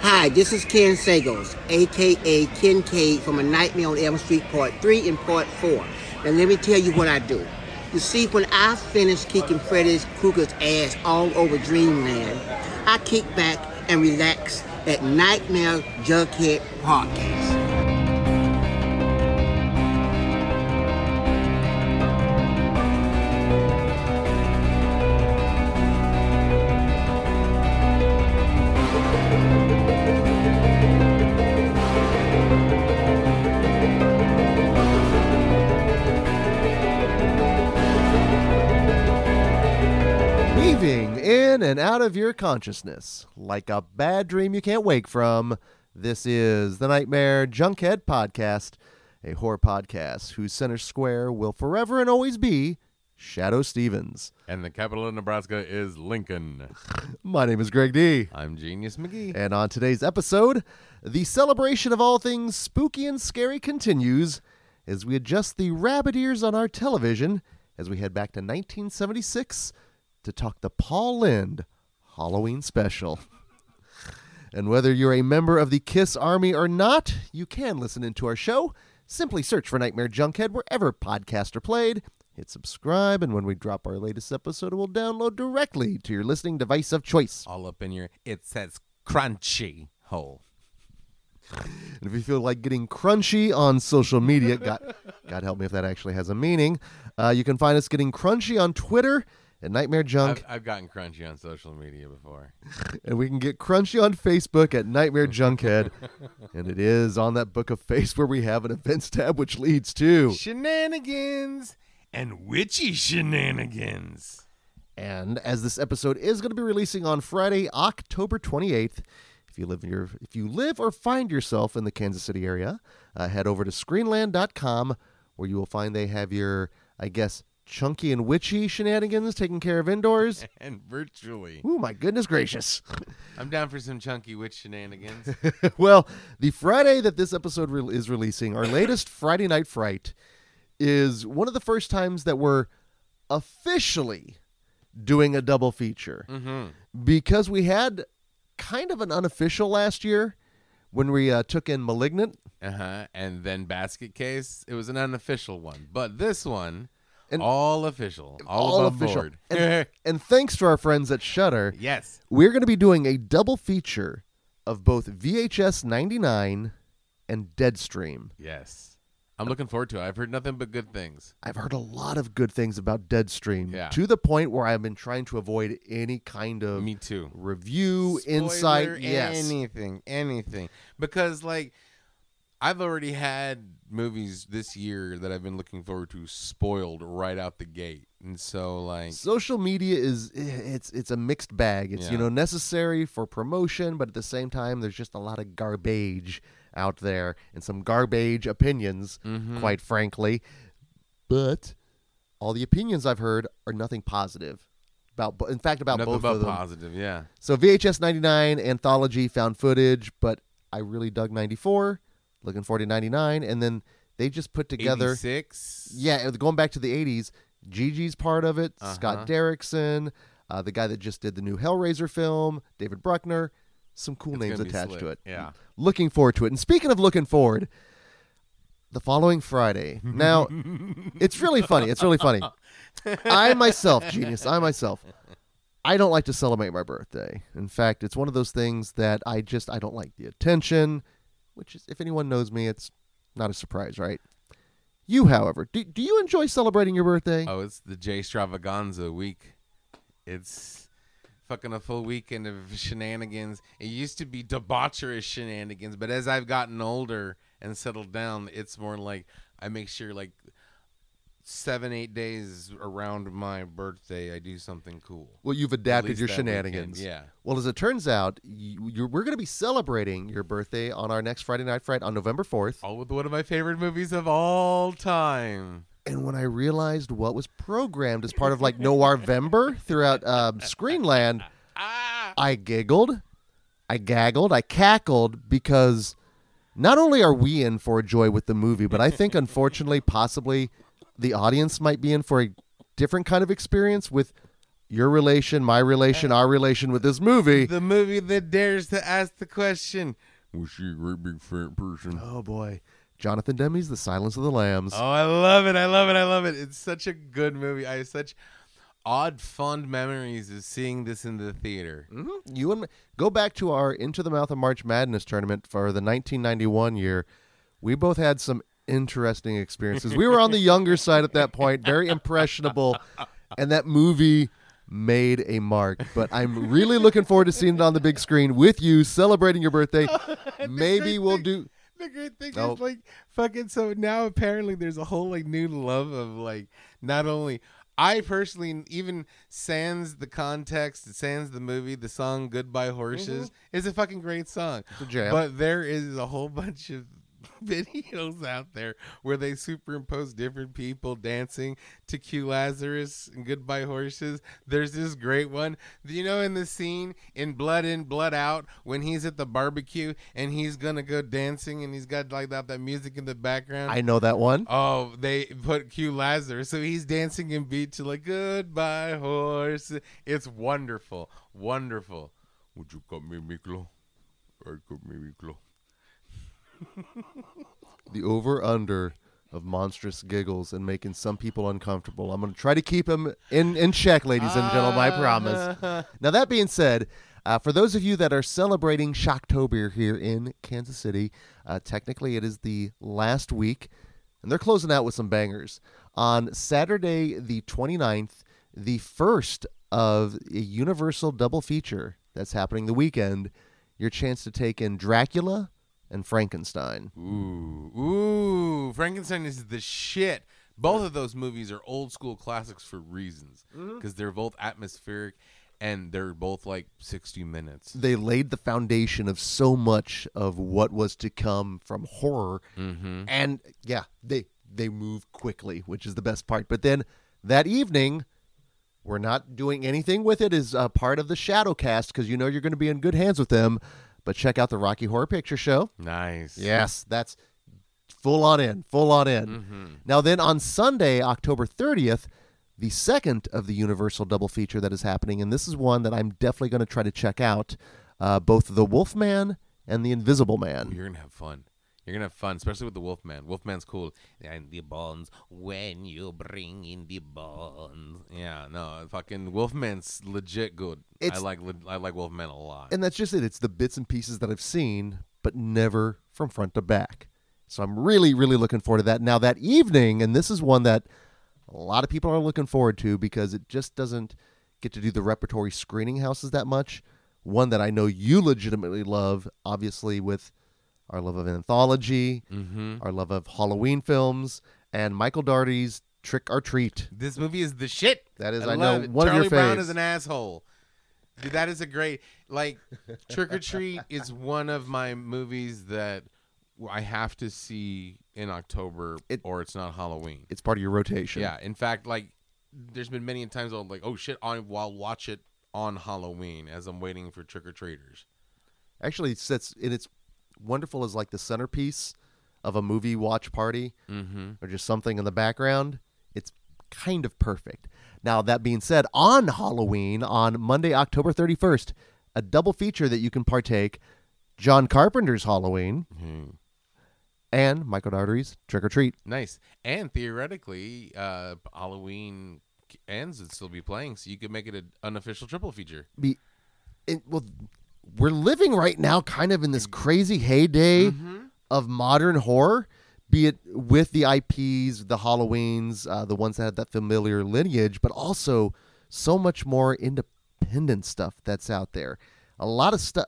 Hi, this is Ken Sagoes, aka Kincaid from A Nightmare on Elm Street Part 3 and Part 4. Now let me tell you what I do. You see, when I finish kicking Freddy Krueger's ass all over Dreamland, I kick back and relax at Nightmare Junkhead Podcast. And out of your consciousness like a bad dream you can't wake from. This is the Nightmare Junkhead Podcast, a horror podcast whose center square will forever and always be Shadoe Stevens. And the capital of Nebraska is Lincoln. My name is Greg D. I'm Genius McGee. And on today's episode, the celebration of all things spooky and scary continues as we adjust the rabbit ears on our television as we head back to 1976 to talk the Paul Lynde Halloween special. and whether you're a member of the Kiss Army or not, you can listen into our show. Simply search for Nightmare Junkhead wherever podcasts are played. Hit subscribe, and when we drop our latest episode, it will download directly to your listening device of choice. All up in your, it says crunchy hole. And if you feel like getting crunchy on social media, God, God help me if that actually has a meaning, uh, you can find us getting crunchy on Twitter at Nightmare Junk, I've, I've gotten crunchy on social media before. and we can get crunchy on Facebook at Nightmare Junkhead. and it is on that book of face where we have an events tab, which leads to. Shenanigans and witchy shenanigans. And as this episode is going to be releasing on Friday, October 28th, if you live in your if you live or find yourself in the Kansas City area, uh, head over to screenland.com where you will find they have your I guess chunky and witchy shenanigans taken care of indoors. And virtually. Ooh, my goodness gracious. I'm down for some chunky witch shenanigans. well, the Friday that this episode re- is releasing, our latest Friday Night Fright, is one of the first times that we're officially doing a double feature mm-hmm. because we had kind of an unofficial last year when we uh, took in Malignant. Uh huh. And then Basket Case, it was an unofficial one. But this one, And- all official. All, all above official. board. And, and thanks to our friends at Shudder, yes. we're going to be doing a double feature of both VHS 99 and Deadstream. Yes. I'm looking forward to it. I've heard nothing but good things. I've heard a lot of good things about Deadstream Yeah. to the point where I've been trying to avoid any kind of Me too. review, Spoiler, insight. Yes. anything, anything. Because like I've already had movies this year that I've been looking forward to spoiled right out the gate, and so like Social media is eh, it's it's a mixed bag. It's you know necessary for promotion, but at the same time there's just a lot of garbage out there and some garbage opinions, Mhm. quite frankly. But all the opinions I've heard are nothing positive about. In fact, about nothing both but of them. positive. Yeah, So VHS 99 anthology found footage, but I really dug 94. Looking forward to 99, and then they just put together. six. Yeah, going back to the 80s, Gigi's part of it, Uh-huh. Scott Derrickson, uh, the guy that just did the new Hellraiser film, David Bruckner. Some cool It's names attached to it. Yeah. Looking forward to it. And speaking of looking forward, the following Friday. Now, it's really funny. It's really funny. I myself, genius, I myself, I don't like to celebrate my birthday. In fact, it's one of those things that I just I don't like the attention, which is if anyone knows me, it's not a surprise, right? You, however, do, do you enjoy celebrating your birthday? Oh, it's the J Stravaganza week. It's fucking a full weekend of shenanigans. It used to be debaucherous shenanigans, but as I've gotten older and settled down, it's more like I make sure like seven, eight days around my birthday, I do something cool. Well, you've adapted your shenanigans. weekend, Yeah. Well, as it turns out, you, you're, we're going to be celebrating your birthday on our next Friday Night Fright on November 4th. All with one of my favorite movies of all time. And when I realized what was programmed as part of like Noir Vember throughout um, Screenland, Ah! I giggled, I gaggled, I cackled because not only are we in for a joy with the movie, but I think unfortunately, possibly the audience might be in for a different kind of experience with your relation, my relation, our relation with this movie. The movie that dares to ask the question: Was she a great big fat person? Oh boy, Jonathan Demme's The Silence of the Lambs. Oh, I love it! I love it! I love it! It's such a good movie. I have such odd, fond memories of seeing this in the theater. Mhm. You and me, go back to our Into the Mouth of March Madness tournament for the 1991 year. We both had some interesting experiences. We were on the younger side at that point, very impressionable, and that movie made a mark. But I'm really looking forward to seeing it on the big screen with you, celebrating your birthday. Maybe we'll thing- do. The great thing Oh. is like fucking so now apparently there's a whole like new love of like not only I personally even sans the context, sans the movie, the song "Goodbye Horses" mm-hmm. is a fucking great song. It's a jam. But there is a whole bunch of videos out there where they superimpose different people dancing to Q Lazarus and Goodbye Horses. There's this great one. Do you know in the scene in Blood In, Blood Out when he's at the barbecue and he's gonna go dancing and he's got like that, that music in the background? I know that one. Oh, they put Q Lazarus, so he's dancing and beat to like "Goodbye Horse." It's wonderful, wonderful. Would you cut me, Miklo? I cut me, Miklo. the over under of monstrous giggles and making some people uncomfortable. I'm going to try to keep them in, in check, ladies and gentlemen. I promise. Now, that being said, uh, for those of you that are celebrating Shocktober here in Kansas City, uh, technically it is the last week, and they're closing out with some bangers. On Saturday, the 29th, the first of a Universal double feature that's happening the weekend, your chance to take in Dracula and Frankenstein. Ooh, ooh, Frankenstein is the shit. Both of those movies are old school classics for reasons because they're both atmospheric and they're both like 60 minutes. they laid the foundation of so much of what was to come from horror Mm-hmm. and yeah they they move quickly which is the best part but then that evening we're not doing anything with it as a part of the shadow cast because you know you're going to be in good hands with them but check out the rocky horror picture show Nice. yes that's full on in full on in Mm-hmm. now then on sunday october 30th the second of the universal double feature that is happening and this is one that i'm definitely going to try to check out uh, both the wolfman and the invisible man You're gonna have fun. You're gonna have fun, especially with the Wolfman. Wolfman's cool. And the bones when you bring in the bones. Yeah, no, fucking Wolfman's legit good. I like I like Wolfman a lot. and that's just it it's the bits and pieces that i've seen but never from front to back so i'm really really looking forward to that now that evening and this is one that a lot of people are looking forward to because it just doesn't get to do the repertory screening houses that much one that i know you legitimately love obviously with our love of anthology mm-hmm. our love of halloween films and michael Dougherty's trick or treat This movie is the shit. That is, I, I know, it. one of Charlie your Brown faves. is an asshole. Dude, that is a great like Trick or Treat is one of my movies that I have to see in October It- or it's not Halloween. it's part of your rotation Yeah, in fact, like there's been many times I'm like, oh shit, I- I'll watch it on Halloween as I'm waiting for trick or treaters. actually it sits and it's wonderful as like the centerpiece of a movie watch party Mm-hmm. or just something in the background it's kind of perfect now that being said on halloween on monday october 31st a double feature that you can partake john carpenter's halloween and michael Dougherty's trick or treat Nice. And theoretically, uh, Halloween ends and still be playing, so you could make it an unofficial triple feature. be it, well we're living right now kind of in this crazy heyday of modern horror be it with the ips the halloweens uh, the ones that have that familiar lineage but also so much more independent stuff that's out there. A lot of stuff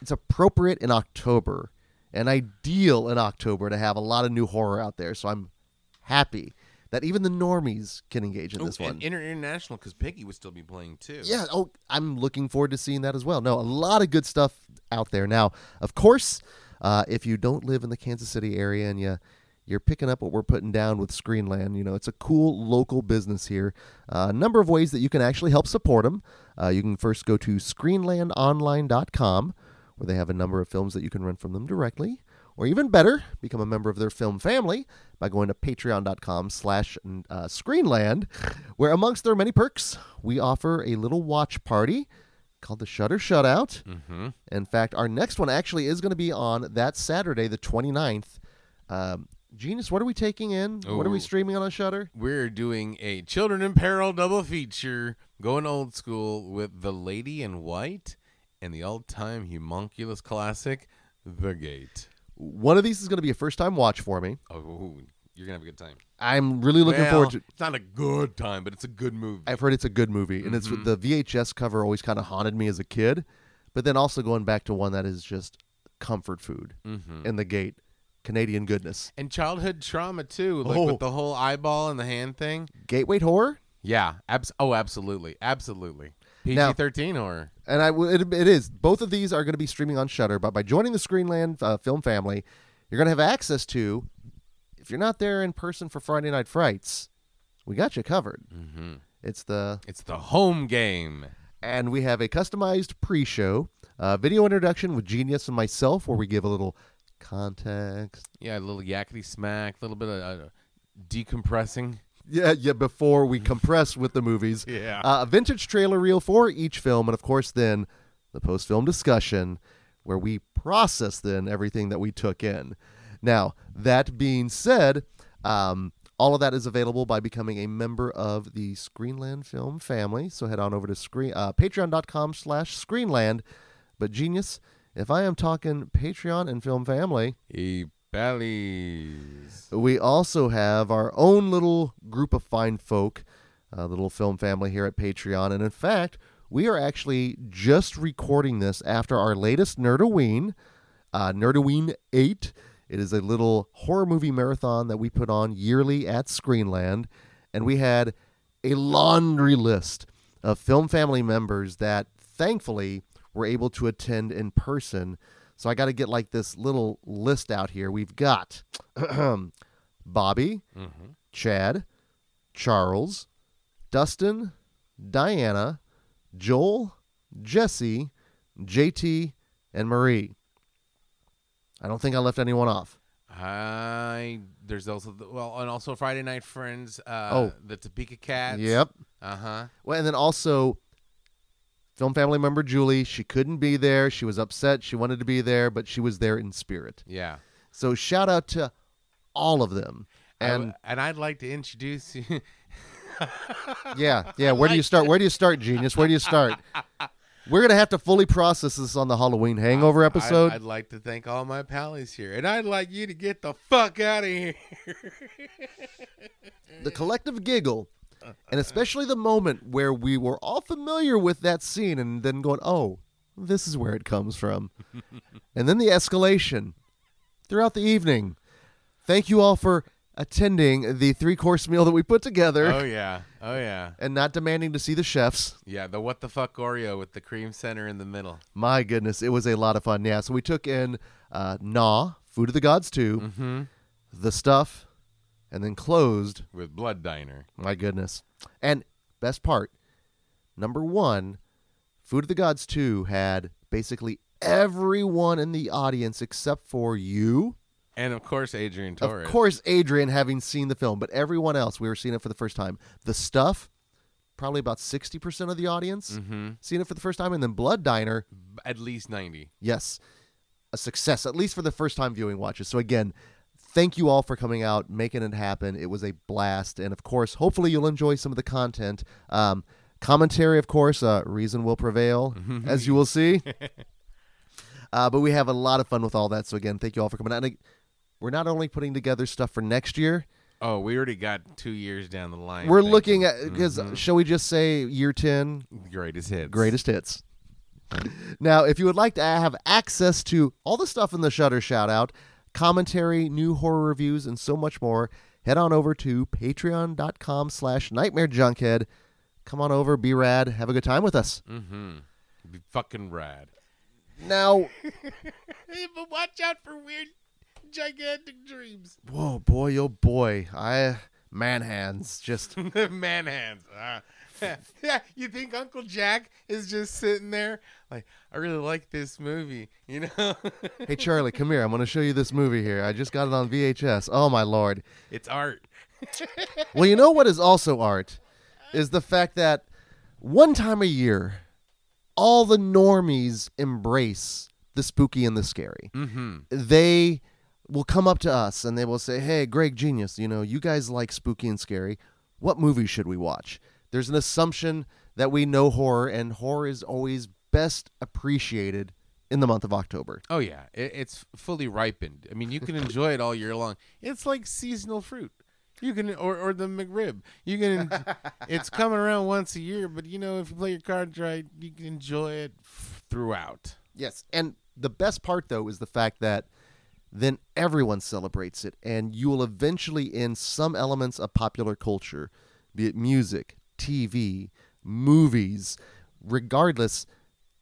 it's appropriate in october and ideal in october to have a lot of new horror out there so i'm happy that even the normies can engage in Oh, this one Inter- international, because Piggy would still be playing too. yeah. Oh, I'm looking forward to seeing that as well. No, a lot of good stuff out there. Now, of course, uh, if you don't live in the Kansas City area and you you're picking up what we're putting down with Screenland, you know, it's a cool local business here. Uh, a number of ways that you can actually help support them. Uh, you can first go to screenlandonline.com where they have a number of films that you can rent from them directly. Or even better, become a member of their film family by going to patreon.com slash uh, screenland, where amongst their many perks, we offer a little watch party called the Shudder Shutout. Mm-hmm. In fact, our next one actually is going to be on that Saturday, the 29th. Um, Genius, what are we taking in? What are we streaming on a Shudder? We're doing a Children in Peril double feature, going old school with The Lady in White and the all-time homunculus classic, The Gate. One of these is going to be a first time watch for me. Oh, you're gonna have a good time. I'm really looking Well, forward to It's not a good time, but it's a good movie. I've heard it's a good movie, and it's Mhm. the VHS cover always kind of haunted me as a kid, but then also going back to one that is just comfort food mm-hmm. in the gate, Canadian goodness. And childhood trauma too, like Oh. with the whole eyeball and the hand thing. Gateway horror, Yeah, abs- oh, absolutely, absolutely. PG thirteen horror. and I w- it, it is both of these are going to be streaming on Shudder. But by joining the Screenland uh, film family, you're going to have access to. If you're not there in person for Friday Night Frights, we got you covered. Mm-hmm. It's the It's the home game. and we have a customized pre-show uh, video introduction with Genius and myself, where we give a little context. Yeah, a little yakety smack, a little bit of uh, decompressing. Yeah, yeah. Before we compress with the movies, Yeah. uh, a vintage trailer reel for each film, and of course, then the post-film discussion, where we process then everything that we took in. Now, that being said, um, all of that is available by becoming a member of the Screenland Film family. So head on over to screen uh, patreon.com slash screenland. But genius, if I am talking Patreon and film family, E bellies. we also have our own little group of fine folk, a little film family here at Patreon. And in fact, we are actually just recording this after our latest Nerdoween, uh, Nerdoween 8. It is a little horror movie marathon that we put on yearly at Screenland. And we had a laundry list of film family members that thankfully were able to attend in person. So I got to get like this little list out here. We've got Bobby, Mm-hmm. Chad, Charles, Dustin, Diana, Joel, Jesse, JT, and Marie. I don't think I left anyone off. I there's also the, well and also Friday Night Friends. Uh, Oh. the Topeka Cats. Yep. Uh huh. Well, and then also film family member Julie. She couldn't be there. She was upset. She wanted to be there, but she was there in spirit. Yeah. So shout out to all of them. And And and I'd like to introduce you. yeah, yeah. Where do you start? Where do you start, genius? Where do you start? We're gonna have to fully process this on the Halloween Hangover episode. I'd, I'd like to thank all my pallies here, and I'd like you to get the fuck out of here. the collective giggle, and especially the moment where we were all familiar with that scene, and then going, "Oh, this is where it comes from," and then the escalation throughout the evening. Thank you all for attending the three-course meal that we put together, oh yeah. Oh yeah. and not demanding to see the chefs. Yeah. The what the fuck Oreo with the cream center in the middle. My goodness, it was a lot of fun. Yeah, so we took in uh, Gnaw, Food of the Gods 2, Mm-hmm. The Stuff, and then closed With Blood Diner. My goodness. And best part, number one, Food of the Gods 2 had basically everyone in the audience except for you. And of course, Adrian Torres. Of course, Adrian having seen the film, but everyone else, we were seeing it for the first time. The Stuff, probably about 60% of the audience Mm-hmm. seeing it for the first time. And then Blood Diner, At least ninety. yes, a success, at least for the first time viewing watches. So again, thank you all for coming out, making it happen. It was a blast, and of course, hopefully you'll enjoy some of the content. Um, commentary, of course, uh, reason will prevail, as you will see. Uh, but we have a lot of fun with all that. So again, thank you all for coming out. And, we're not only putting together stuff for next year. Oh, we already got two years down the line. we're looking at because Mhm. shall we just say year ten, greatest hits. greatest hits. Now, if you would like to have access to all the stuff in the Shudder shout out, commentary, new horror reviews, and so much more, head on over to patreon.com slash nightmare junkhead. Come on over, be rad, have a good time with us. Mm-hmm. Be fucking rad. Now, but watch out for weird, gigantic dreams. whoa, boy, oh boy, I man hands just Man hands. Ah. yeah, you think Uncle Jack is just sitting there like, I really like this movie, you know? hey Charlie, come here. I'm going to show you this movie here. I just got it on VHS. Oh my lord. it's art. Well, you know what is also art is the fact that one time a year, all the normies embrace the spooky and the scary. Mm-hmm. They will come up to us and they will say, "Hey, Greg Genius, you know, you guys like spooky and scary. What movie should we watch?" There's an assumption that we know horror, and horror is always best appreciated in the month of October. Oh yeah, it, it's fully ripened. I mean, you can enjoy it all year long. It's like seasonal fruit. You can or or the McRib. You can. it's coming around once a year, but you know if you play your cards right, you can enjoy it throughout. Yes, and the best part though is the fact that then everyone celebrates it, and you will eventually, in some elements of popular culture, be it music, TV, movies, regardless,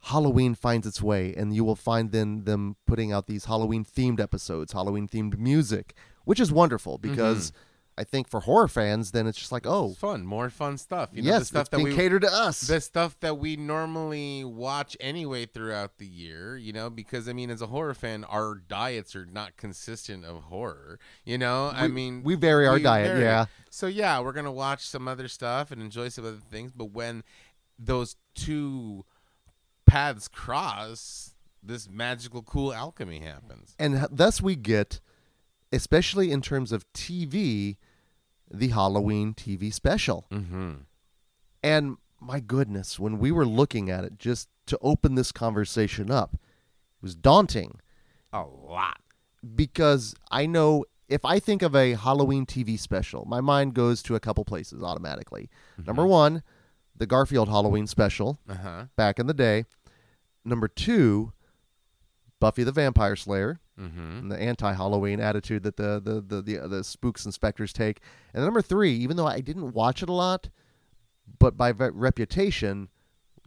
Halloween finds its way, and you will find then them putting out these Halloween themed episodes, Halloween themed music, which is wonderful mm-hmm. because I think for horror fans, then it's just like, oh, It's fun, more fun stuff. You know, yes, the stuff that we catered to us. the stuff that we normally watch anyway throughout the year, you know, because I mean, as a horror fan, our diets are not consistent of horror, you know. I mean, we vary our diet, vary. yeah. So yeah, we're gonna watch some other stuff and enjoy some other things, but when those two paths cross, this magical, cool alchemy happens. and thus we get, especially in terms of TV, the Halloween TV special. Mm-hmm. And my goodness, when we were looking at it, just to open this conversation up, it was daunting A lot. because I know if I think of a Halloween TV special, my mind goes to a couple places automatically. Number one, the Garfield Halloween special Uh huh. back in the day. Number two, Buffy the Vampire Slayer. Mm-hmm. and the anti-Halloween attitude that the the the the, the spooks inspectors take. And number three, even though I didn't watch it a lot, but by ve- reputation,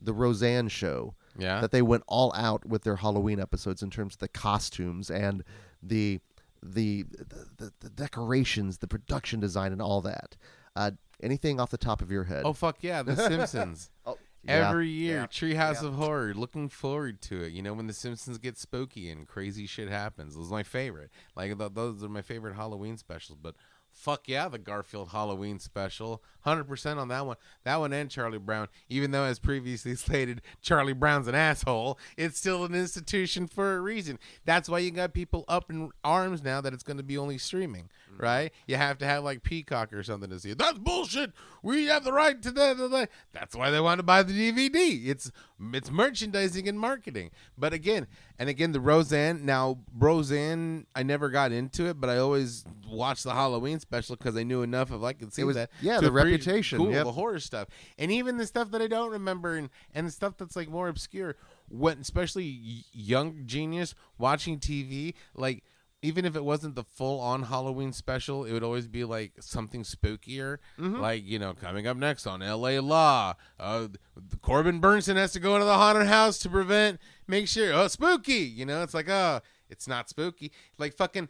the Roseanne show Yeah. that they went all out with their Halloween episodes in terms of the costumes and the the the, the, the decorations, the production design, and all that. Uh, anything off the top of your head? oh fuck yeah, The Simpsons. Yeah. Every year, yeah, Treehouse yeah. of Horror. Looking forward to it. You know when the Simpsons get spooky and crazy shit happens. Those are my favorite. Like th- those are my favorite Halloween specials. But fuck yeah, the Garfield Halloween special. Hundred percent on that one. That one and Charlie Brown. Even though, as previously stated, Charlie Brown's an asshole. It's still an institution for a reason. That's why you got people up in arms now that it's going to be only streaming. Mm-hmm. Right? You have to have like Peacock or something to see it. That's bullshit. We have the right to that. That's why they want to buy the DVD. It's it's merchandising and marketing. But again, and again, the Roseanne. Now, Roseanne, I never got into it, but I always watched the Halloween special because I knew enough of I could see It was- that. yeah, the reputation, cool, yep. the horror stuff, and even the stuff that I don't remember, and and the stuff that's like more obscure. When especially young genius watching TV, like even if it wasn't the full on Halloween special, it would always be like something spookier. Mm-hmm. Like, you know, coming up next on LA Law, uh, Corbin Bernsen has to go into the haunted house to prevent, make sure, oh, spooky. You know, it's like, oh, it's not spooky. Like fucking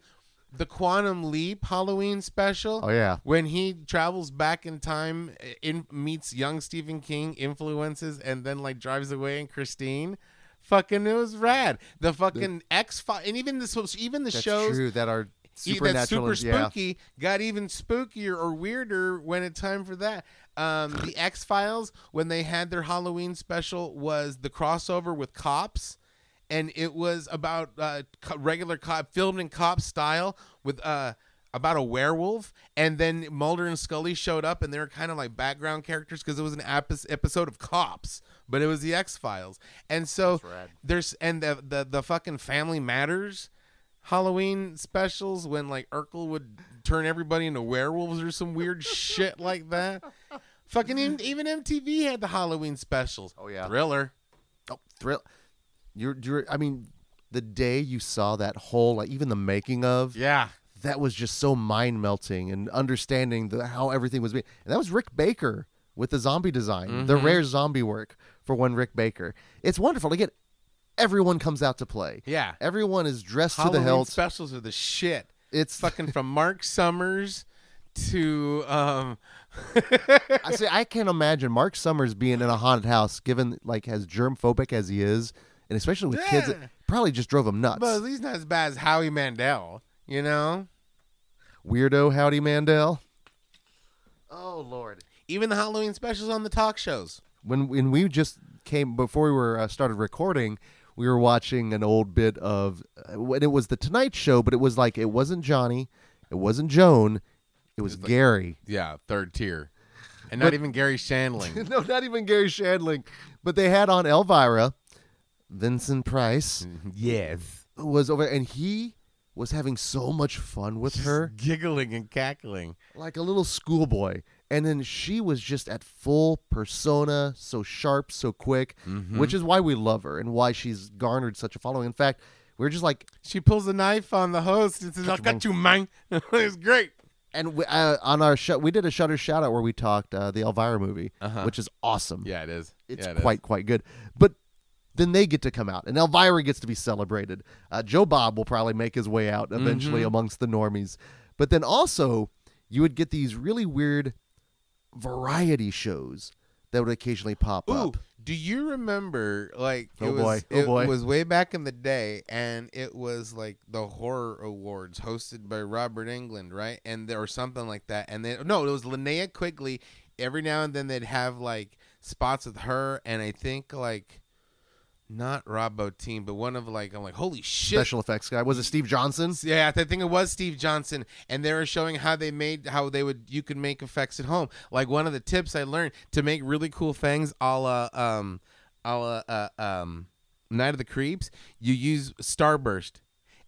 the Quantum Leap Halloween special. Oh, yeah. When he travels back in time, in, meets young Stephen King, influences, and then like drives away in Christine. Fucking, it was rad. The fucking X Files, and even was even the shows true. That are supernatural. that's super and- yeah. spooky got even spookier or weirder when it's time for that. Um, the X Files when they had their Halloween special was the crossover with Cops, and it was about uh, regular cop filmed in cop style with uh about a werewolf, and then Mulder and Scully showed up, and they were kind of like background characters because it was an epi- episode of Cops, but it was the X Files, and so there's and the, the the fucking Family Matters. Halloween specials when like Urkel would turn everybody into werewolves or some weird shit like that. Fucking even, even MTV had the Halloween specials. Oh, yeah. Thriller. Oh, thrill! You're, you're. I mean, the day you saw that whole, like even the making of, Yeah. that was just so mind melting and understanding the, how everything was being. And that was Rick Baker with the zombie design, the Mm-hmm. rare zombie work for one Rick Baker. It's wonderful to get. Everyone comes out to play. Yeah. Everyone is dressed Halloween to the hilt. The specials are the shit. It's Fucking from Mark Summers to um I say I can't imagine Mark Summers being in a haunted house, given like as germ phobic as he is, and especially with kids, it Yeah. probably just drove him nuts. But at least not as bad as Howie Mandel, you know? Weirdo Howdy Mandel. Oh Lord. Even the Halloween specials on the talk shows. when when we just came before we were uh, started recording, we were watching an old bit of uh, when it was the Tonight Show, but it was like it wasn't Johnny, it wasn't Joan, it was Gary. Yeah, third tier. And not even Garry Shandling. no, not even Garry Shandling, but they had on Elvira, Vincent Price yes. was over, and he was having so much fun with her, Giggling and cackling. like a little schoolboy. And then she was just at full persona, so sharp, so quick, Mm-hmm. which is why we love her and why she's garnered such a following. In fact, we're just like, She pulls a knife on the host and says, I'll cut you, man. it's great. and we, uh, on our show, we did a Shudder shout out where we talked uh, the Elvira movie, Uh-huh. which is awesome. Yeah, it is. it's Yeah, it is. quite quite good. But then they get to come out, and Elvira gets to be celebrated. Uh, Joe Bob will probably make his way out eventually Mm-hmm. amongst the normies. But then also, you would get these really weird variety shows that would occasionally pop Ooh, up. do you remember like it Oh, was boy. Oh, it boy. was way back in the day and it was like the horror awards hosted by Robert Englund, right? And there or something like that. And then no, it was Linnea Quigley. Every now and then they'd have like spots with her and I think like not Rob Bottin, but one of like I'm like, holy shit. Special effects guy was it Steve Johnson? Yeah, I think it was Steve Johnson, and they were showing how they made how they would you could make effects at home. Like one of the tips I learned to make really cool fangs, a la um, a la uh, um, Night of the Creeps. You use Starburst,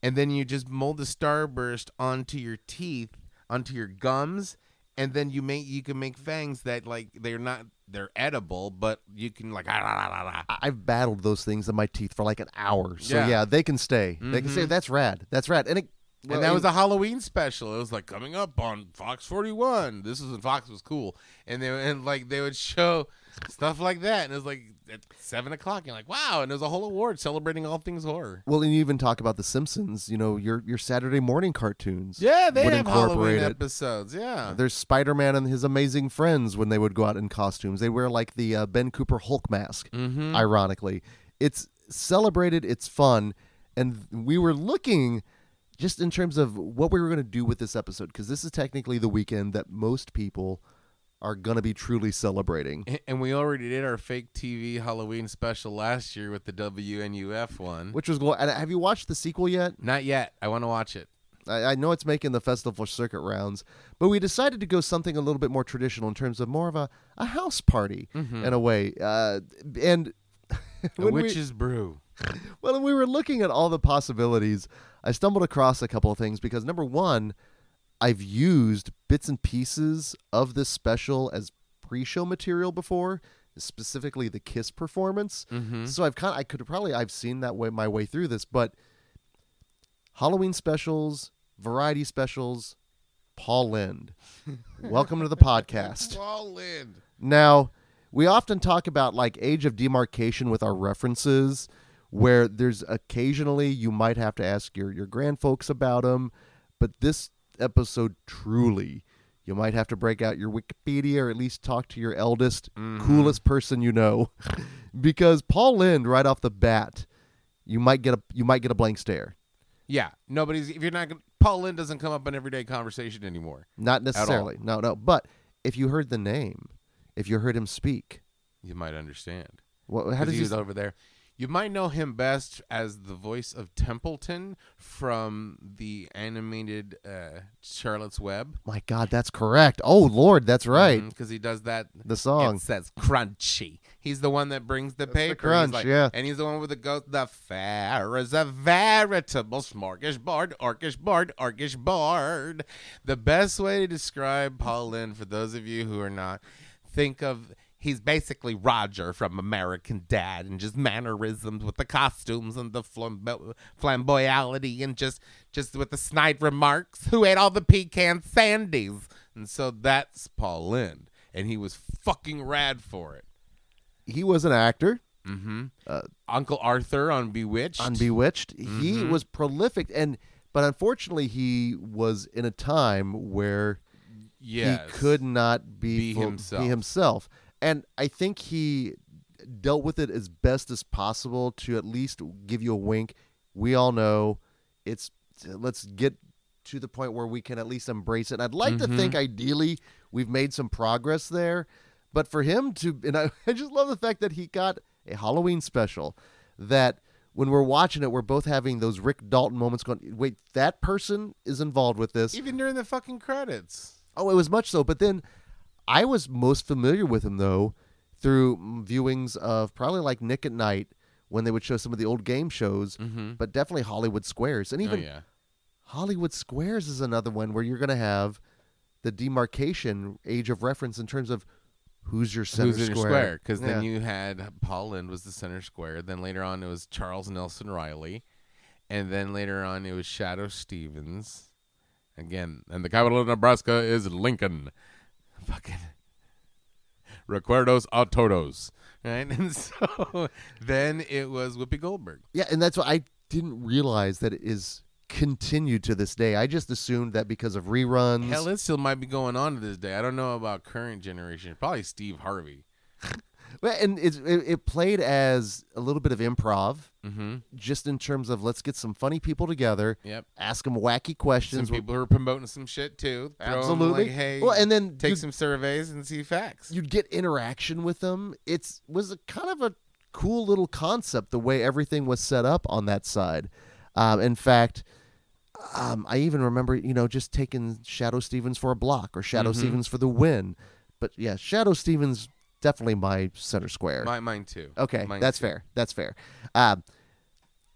and then you just mold the Starburst onto your teeth, onto your gums, and then you make you can make fangs that like they're not they're edible, but you can like ah, ah, ah, ah, I've battled those things in my teeth for like an hour. So yeah, Yeah. they can stay. They can stay. Mhm. That's rad. That's rad. And it well, and that was a Halloween special. It was like coming up on Fox 41. This was when Fox was cool, and they and like they would show stuff like that, and it was like at seven o'clock. You're like, wow! And there's a whole award celebrating all things horror. well, and you even talk about the Simpsons. You know, your your Saturday morning cartoons. Yeah, they would have incorporate Halloween it. episodes. Yeah, There's Spider Man and his amazing friends when they would go out in costumes. They wear like the uh, Ben Cooper Hulk mask, mm-hmm. ironically. It's celebrated, it's fun. And we were looking just in terms of what we were going to do with this episode, because this is technically the weekend that most people are going to be truly celebrating. and we already did our fake TV Halloween special last year with the WNUF one. Which was, glo- and have you watched the sequel yet? Not yet. I want to watch it. I, I know it's making the festival circuit rounds, but we decided to go something a little bit more traditional in terms of more of a, a house party in a way. Uh, and A when we- brew. well, when we were looking at all the possibilities, I stumbled across a couple of things because number one, I've used bits and pieces of this special as pre-show material before, specifically the Kiss performance. Mm-hmm. So I've kind of, I could probably I've seen that way my way through this, but Halloween specials, variety specials, Paul Lynde. Welcome to the podcast. Paul Lynde. Now, we often talk about like age of demarcation with our references, where there's occasionally you might have to ask your your grand folks about them, but this episode truly you might have to break out your Wikipedia or at least talk to your eldest, mm-hmm. coolest person you know, because Paul Lynde right off the bat, you might get a you might get a blank stare. Yeah, nobody's. If you're not, Paul Lynde doesn't come up in everyday conversation anymore. Not necessarily, no, no, but if you heard the name, if you heard him speak, You might understand. what, how does he he? was over there? You might know him best as the voice of Templeton from the animated uh, Charlotte's Web. My God, that's correct. Oh Lord, that's right. because he does that. The song. It says crunchy. He's the one that brings the the paper. He's crunch, like- yeah. And he's the one with the goat. The fair is a veritable smorgasbord, orcish board. The best way to describe Paul Lynde, for those of you who are not, think of he's basically Roger from American Dad, and just mannerisms with the costumes and the flambo- flamboyality, and just just with the snide remarks. Who ate all the pecan sandies? And so that's Paul Lynde, and he was fucking rad for it. He was an actor Mm-hmm. Uh, Uncle Arthur on Bewitched. on Bewitched. He Mhm. was prolific, and but unfortunately, he was in a time where Yes. he could not be, Be full- himself. Be himself. And I think he dealt with it as best as possible to at least give you a wink. We all know it's let's get to the point where we can at least embrace it. And I'd like to think mm-hmm. ideally we've made some progress there. But for him to and I, I just love the fact that he got a Halloween special that when we're watching it, we're both having those Rick Dalton moments going, wait, that person is involved with this. Even during the fucking credits. Oh, it was much so. But then I was most familiar with him though through viewings of probably like Nick at Night when they would show some of the old game shows, Mm-hmm. but definitely Hollywood Squares. And Oh even yeah. Hollywood Squares is another one where you're going to have the demarcation age of reference in terms of who's your center Who's square. square? Because then you had Paul Lind was the center square. Then later on it was Charles Nelson Reilly, and then later on it was Shadoe Stevens. Again, and the capital of Nebraska is Lincoln. Fucking Recuerdos a todos. Right? And so then it was Whoopi Goldberg. Yeah, and that's why I didn't realize that it is continued to this day. I just assumed that because of reruns. Hell, it still might be going on to this day. I don't know about current generation. Probably Steve Harvey. Well, and it's, it, it played as a little bit of improv, Mm-hmm. just in terms of let's get some funny people together, Yep. ask them wacky questions. Some people who are promoting some shit too. Absolutely. Like, hey, well, and then take some surveys and see facts. you'd get interaction with them. It's was a kind of a cool little concept the way everything was set up on that side. Um, in fact, um, I even remember you know just taking Shadoe Stevens for a block or Shadoe Mhm. Stevens for the win. But yeah, Shadoe Stevens definitely my center square. My, mine too. Okay, Mine that's too. fair. That's fair. Um,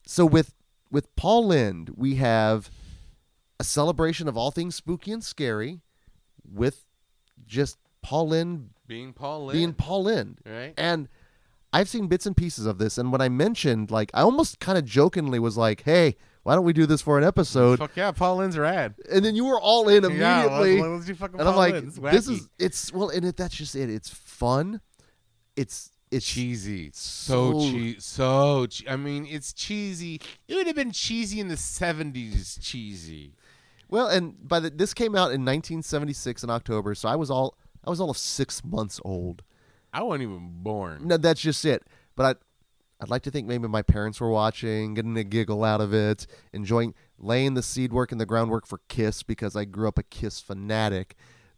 so with with Paul Lynde, we have a celebration of all things spooky and scary, with just Paul Lynde Being Paul Lynde. being Paul Lynde, right? and I've seen bits and pieces of this. And when I mentioned, like, I almost kind of jokingly was like, "Hey, why don't we do this for an episode?" Fuck yeah, Paul Lynde's rad. And then you were all in Yeah, immediately. let's, let's do fucking and I'm like. "This wacky. is it's well, and it, that's just it. It's fun. It's it's cheesy. So, so- cheesy. So che- I mean, it's cheesy. It would have been cheesy in the '70s. Cheesy. Well, and by the this came out in 1976 in October, so I was all I was all of six months old. I wasn't even born. No, that's just it. But I, I'd like to think maybe my parents were watching, getting a giggle out of it, enjoying laying the seed work and the groundwork for Kiss because I grew up a Kiss fanatic.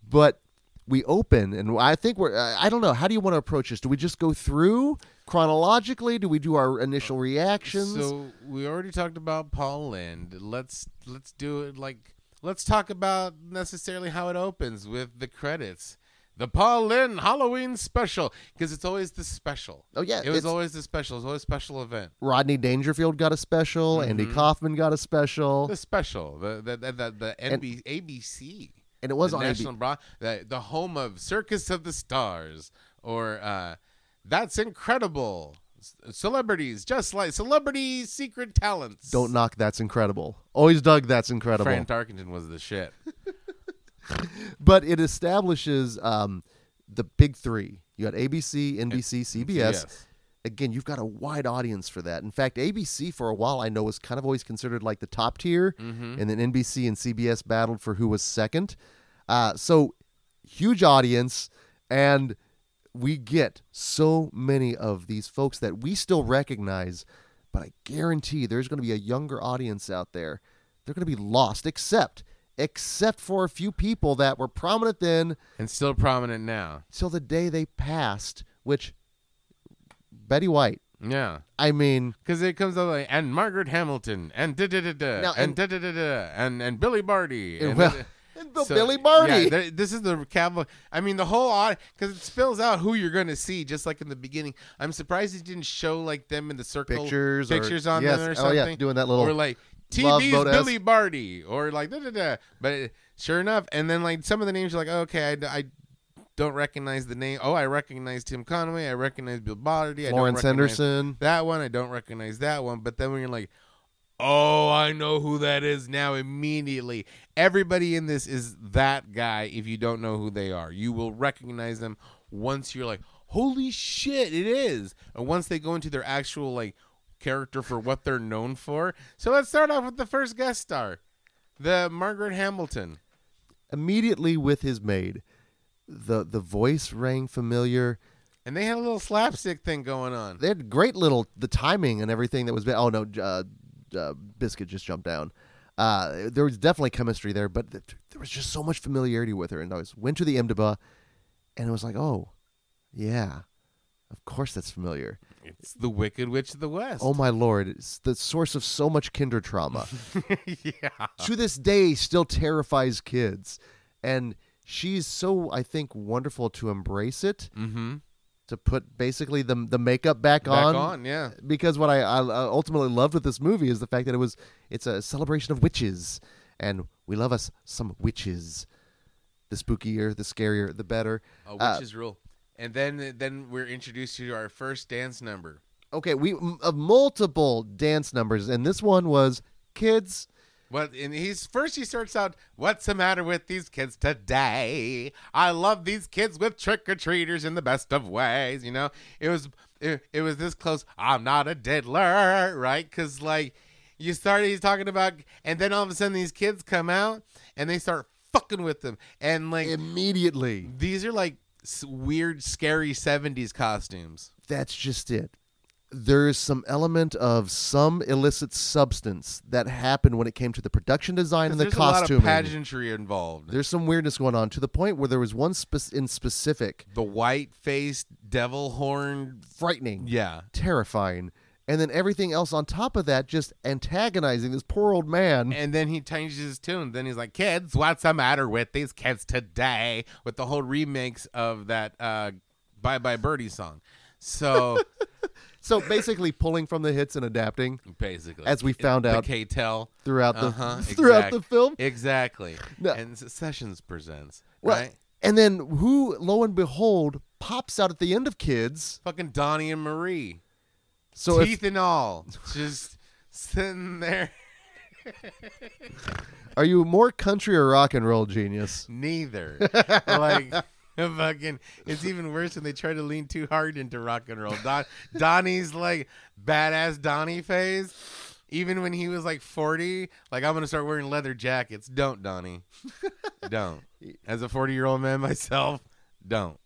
But we open, and I think we're. I don't know. How do you want to approach this? Do we just go through chronologically? Do we do our initial reactions? So we already talked about Paul Lynde. Let's let's do it like let's talk about necessarily how it opens with the credits. The Paul Lynde Halloween special because it's always the special. oh yeah, It was always the special. It was always a special event. Rodney Dangerfield got a special. Andy Mhm. Kaufman got a special, The special. The the the, the, the And- ABC. and it was the on National. Bra- the, the home of Circus of the Stars or uh, That's Incredible. Celebrities, just like celebrity secret talents. Don't knock. That's incredible. Always dug. That's incredible. Fran Tarkenton was the shit. but it establishes um, the big three. You got ABC, NBC, CBS. Yes. Again, you've got a wide audience for that. In fact, ABC for a while I know was kind of always considered like the top tier, Mhm. and then NBC and CBS battled for who was second. Uh, so huge audience, and we get so many of these folks that we still recognize. But I guarantee there's going to be a younger audience out there. They're going to be lost, except except for a few people that were prominent then And still prominent now. till the day they passed, which Betty White. Yeah. I mean, Because it comes out like, and Margaret Hamilton, and da da da da, and and- da da da da, and and Billy Barty, and, well, and So, Billy Barty. Yeah, this is the cavalry. I mean, the whole because it spills out who you're going to see, just like in the beginning. I'm surprised it didn't show like them in the circle Pictures or- pictures on yes, them or something. oh, yeah, doing that little or like TV's. Billy Barty, or like da da da. But sure enough, and then like some of the names are like, oh, okay, I, I don't recognize the name. Oh, I recognize Tim Conway. I recognize Bill Barty. I don't Henderson. that one. I don't recognize that one. But then when you're like, oh, I know who that is now immediately. Everybody in this is that guy if you don't know who they are. You will recognize them once you're like, holy shit, it is. And once they go into their actual like character for what they're known for. So let's start off with the first guest star. The Margaret Hamilton. immediately with his maid. The the voice rang familiar. And they had a little slapstick thing going on. They had great little the timing and everything that was. Oh no, uh, uh, Biscuit just jumped down. Uh, there was definitely chemistry there, but th- there was just so much familiarity with her. And I was went to the IMDb, and it was like, oh, yeah, of course that's familiar. It's the Wicked Witch of the West. Oh my lord, it's the source of so much kinder trauma. yeah. to this day still terrifies kids. And she's so I think wonderful to embrace it, Mm-hmm. to put basically the the makeup back, Back on. on, yeah. Because what I, I ultimately loved with this movie is the fact that it was it's a celebration of witches, and we love us some witches. The spookier, the scarier, the better. Oh, Uh, rule. And then then we're introduced to our first dance number. Okay, we m- of multiple dance numbers, and this one was kids. Well, and he's first he starts out, What's the matter with these kids today? I love these kids with trick or treaters in the best of ways, you know? It was it, it was this close, I'm not a diddler, right? Cause like you started he's talking about and then all of a sudden these kids come out and they start fucking with them. And like Immediately, these are like weird, scary 70s costumes. that's just it. There's some element of some illicit substance that happened when it came to the production design and the There's a lot of pageantry involved. There's some weirdness going on to the point where there was one spe- in specific the white faced devil horn. frightening, Yeah. terrifying, and then everything else on top of that just antagonizing this poor old man. And then he changes his tune. Then he's like, "Kids, what's the matter with these kids today?" With the whole remix of that uh, "Bye Bye Birdie" song. So So basically, pulling from the hits and adapting basically, As we found out the K-Tel throughout the Uh-huh, throughout exact- the film. exactly. No. And Sessions presents Well, right. And then who, lo and behold, pops out at the end of Kids. Fucking Donny and Marie, So if, teeth and all, just sitting there. are you more country or rock and roll genius? Neither. like fucking it's even worse when they try to lean too hard into rock and roll. Don, Donny's like badass Donny phase. Even when he was like 40, like I'm gonna start wearing leather jackets. Don't, Donnie. don't. As a 40 year old man myself, don't.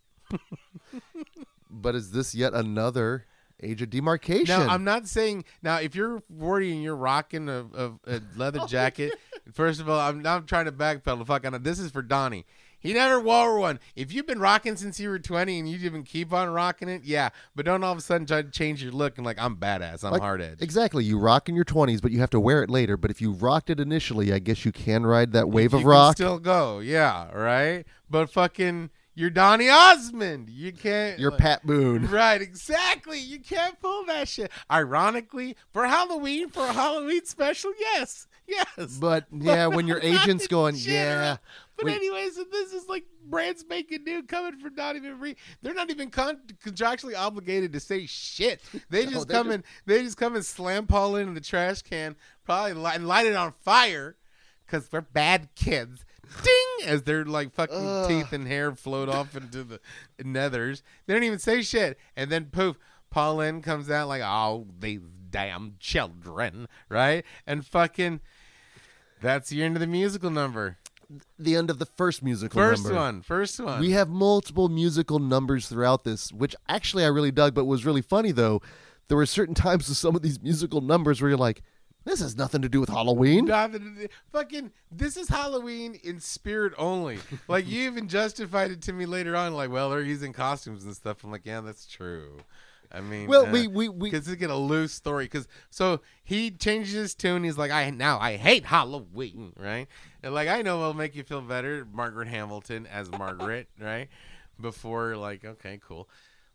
But is this yet another age of demarcation? Now I'm not saying now if you're 40 and you're rocking a, a, a leather oh jacket. first of all, I'm not trying to backpedal. Fuck on. This is for Donny. He never wore one. If you've been rocking since you were 20 and you even keep on rocking it, yeah. But don't all of a sudden try to change your look and like I'm badass. I'm Like, hard edge. Exactly. You rock in your 20s, but you have to wear it later. But if you rocked it initially, I guess you can ride that wave you of can rock. still go, yeah, right. But fucking, you're Donny Osmond. You can't. You're like- Pat Boone. Right, exactly. You can't pull that shit. Ironically, for Halloween, for a Halloween special, yes, yes. But yeah, when your agent's going, shit yeah. But wait, anyways, this is like brand spanking new coming from Donnie Marie. They're not even con- contractually obligated to say shit. They just they're come just- and they just come and slam Paul in the trash can, probably light, and light it on fire, because we're bad kids. Ding! As their like fucking Ugh. teeth and hair float off into the nethers. They don't even say shit, and then poof, Pauline comes out like, "Oh, these damn children," right? And fucking. That's the end of the musical number. the end of the first musical First number. one. First one. We have multiple musical numbers throughout this, which actually I really dug, but was really funny though. There were certain times with some of these musical numbers where you're like, this has nothing to do with Halloween. Nothing to do- fucking this is Halloween in spirit only. Like you even justified it to me later on, like, well, they're using costumes and stuff. I'm like, yeah, that's true. I mean, Well, uh, we- we- we- because it's get a loose story. Because so he changes his tune. He's like, I now I hate Halloween, right? And like I know it'll make you feel better, Margaret Hamilton as Margaret, right? Before like, okay, cool.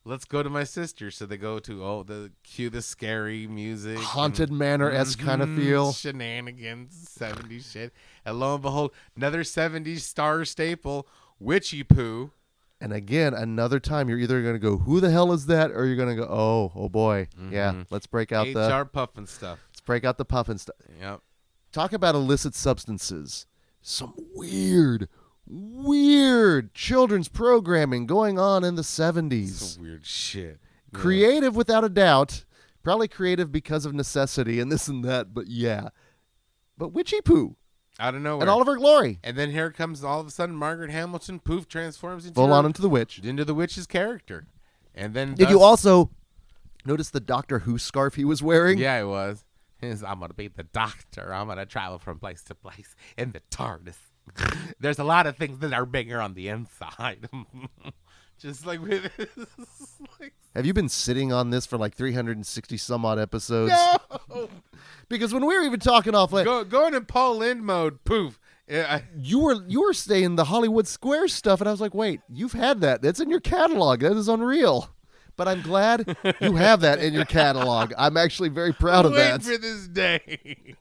Let's go to my sister. So they go to oh the cue the scary music, Haunted Manor esque kind of feel. Shenanigans, 70s shit. And lo and behold, another 70s star staple, Witchiepoo. And again, another time you're either going to go, "Who the hell is that?" or you're going to go, "Oh, oh boy, yeah." Mhm. Let's break out HR the HR Pufnstuf. let's break out the Pufnstuf. Yep. Talk about illicit substances. Some weird, weird children's programming going on in the 70s. Some weird shit. Yeah. creative without a doubt. Probably creative because of necessity and this and that, but yeah. But Witchiepoo. Out of nowhere. in all of her glory. and then here comes all of a sudden Margaret Hamilton. Poof, transforms into Full on into the witch. into the witch's character. And then Did you also notice the Doctor Who scarf he was wearing? Yeah, it was. His, I'm gonna be the doctor. I'm gonna travel from place to place in the TARDIS. There's a lot of things that are bigger on the inside. Just like with like, Have you been sitting on this for like 360 some odd episodes? no, Because when we were even talking off, like, go going in Paul Lynde mode. Poof. Yeah, I- you were you were saying the Hollywood Square stuff, and I was like, wait, you've had that. That's in your catalog. That is unreal. But I'm glad you have that in your catalog. I'm actually very proud of wait that. for this day.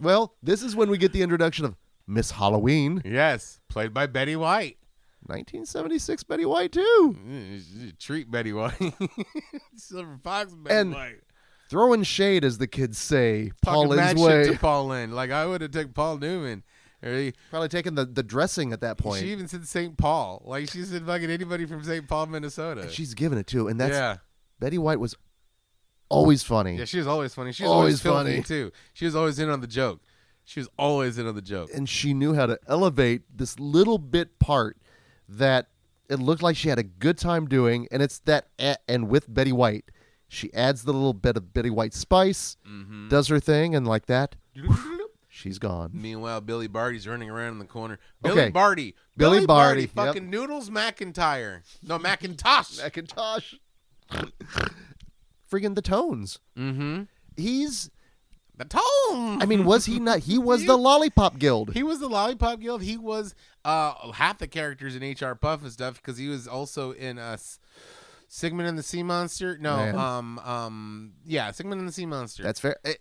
Well, this is when we get the introduction of Miss Halloween, yes, played by Betty White. 1976 Betty White too, Mm, Treat Betty White. Silver Fox Betty And White. throwing shade, as the kids say, Paul Talking mad Lynde's way. to Paul Lynde. Like I would have took Paul Newman. Or he- Probably taking the, the dressing at that point. She even said St. Paul. Like she said fucking anybody from St. Paul, Minnesota. She's giving it too, and that's yeah. Betty White was always funny. Yeah, she was always funny. She was Always always, funny. too. She was always in on the joke. She was always in on the joke. and she knew how to elevate this little bit part that it looked like she had a good time doing and it's that and with Betty White she adds the little bit of Betty White spice Mm-hmm. does her thing and like that she's gone Meanwhile, Billy Barty's running around in the corner. Okay. Billy Barty. Billy Barty, yep. Fucking Noodles McIntyre. No, Macintosh. Macintosh friggin' the tones mm-hmm. he's The tone. I mean was he not he was the lollipop guild He was the Lollipop Guild. He was uh, half the characters in HR Pufnstuf because he was also in uh, Sigmund and the Sea Monster. No, Man. um, um, yeah, Sigmund and the Sea Monster. that's fair Eh,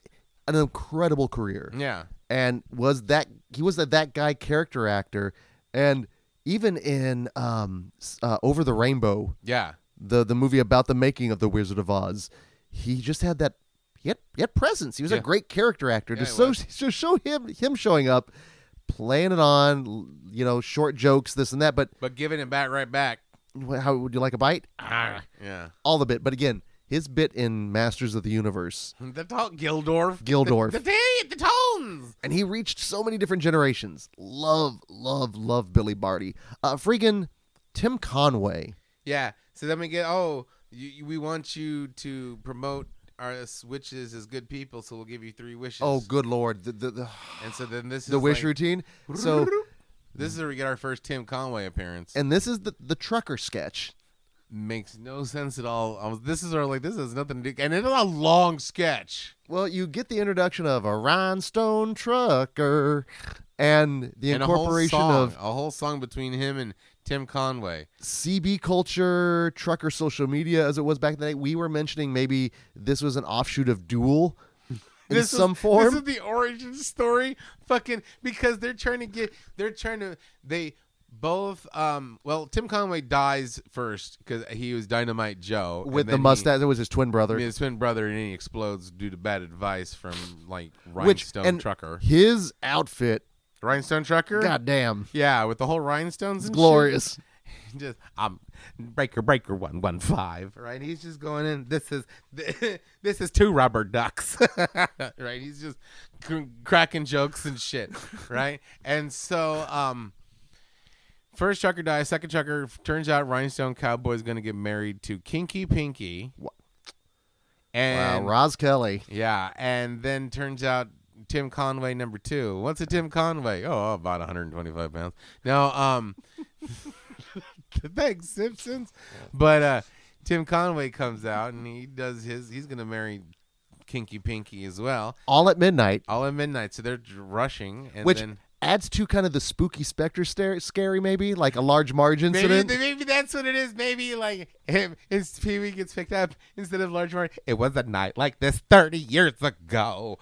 an incredible career yeah, and was that he was a that guy character actor and even in um uh, over the rainbow yeah. the the movie about the making of the wizard of oz he just had that he had, he had presence he was a great character actor Yeah, he so to show him him showing up playing it on you know short jokes this and that but But giving it back right back. how would you like a bite Yeah. all the bit but again his bit in masters of the universe The to- Gildorf. Gildorf. The, the, t- the tones. and he reached so many different generations. Love, love, love Billy Barty. Uh, freaking Tim Conway. Yeah. So then we get oh, you- we want you to promote our witches as good people, so we'll give you three wishes. Oh, good lord, the the, the, And so then this is the is wish like- routine. So, This is where we get our first Tim Conway appearance. and this is the the trucker sketch. makes no sense at all. Was, this is our like this has nothing to do, and it's a long sketch. Well, you get the introduction of a rhinestone trucker, and the and a incorporation song, of a whole song between him and Tim Conway. CB culture, trucker social media, as it was back in the day. We were mentioning maybe this was an offshoot of Duel in This is- some form. This is the origin story, fucking because they're trying to get, they're trying to, they both, um, well, Tim Conway dies first because he was Dynamite Joe with the then he- mustache. That was his twin brother. his twin brother, and then he explodes due to bad advice from like Which Rhinestone and Trucker. his outfit, Rhinestone Trucker. goddamn, Yeah, with the whole rhinestones. and shit. glorious. just um breaker breaker one one five right he's just going in this is this is two rubber ducks right he's just cr- cracking jokes and shit right and so um first trucker dies second trucker turns out rhinestone cowboy's gonna get married to kinky pinky Wow, and Roz Kelly. yeah and then turns out Tim Conway number two. What's a Tim Conway? Oh, about 125 pounds. No, um, thanks Simpsons. But uh, Tim Conway comes out and he does his. He's gonna marry Kinky Pinky as well. All at midnight, All at midnight, so they're rushing, and which then adds to kind of the spooky specter stare, scary, maybe like a large Marge maybe incident. maybe that's what it is. Maybe like him, his Pee Wee gets picked up instead of large Mark. It was a night like this 30 years ago.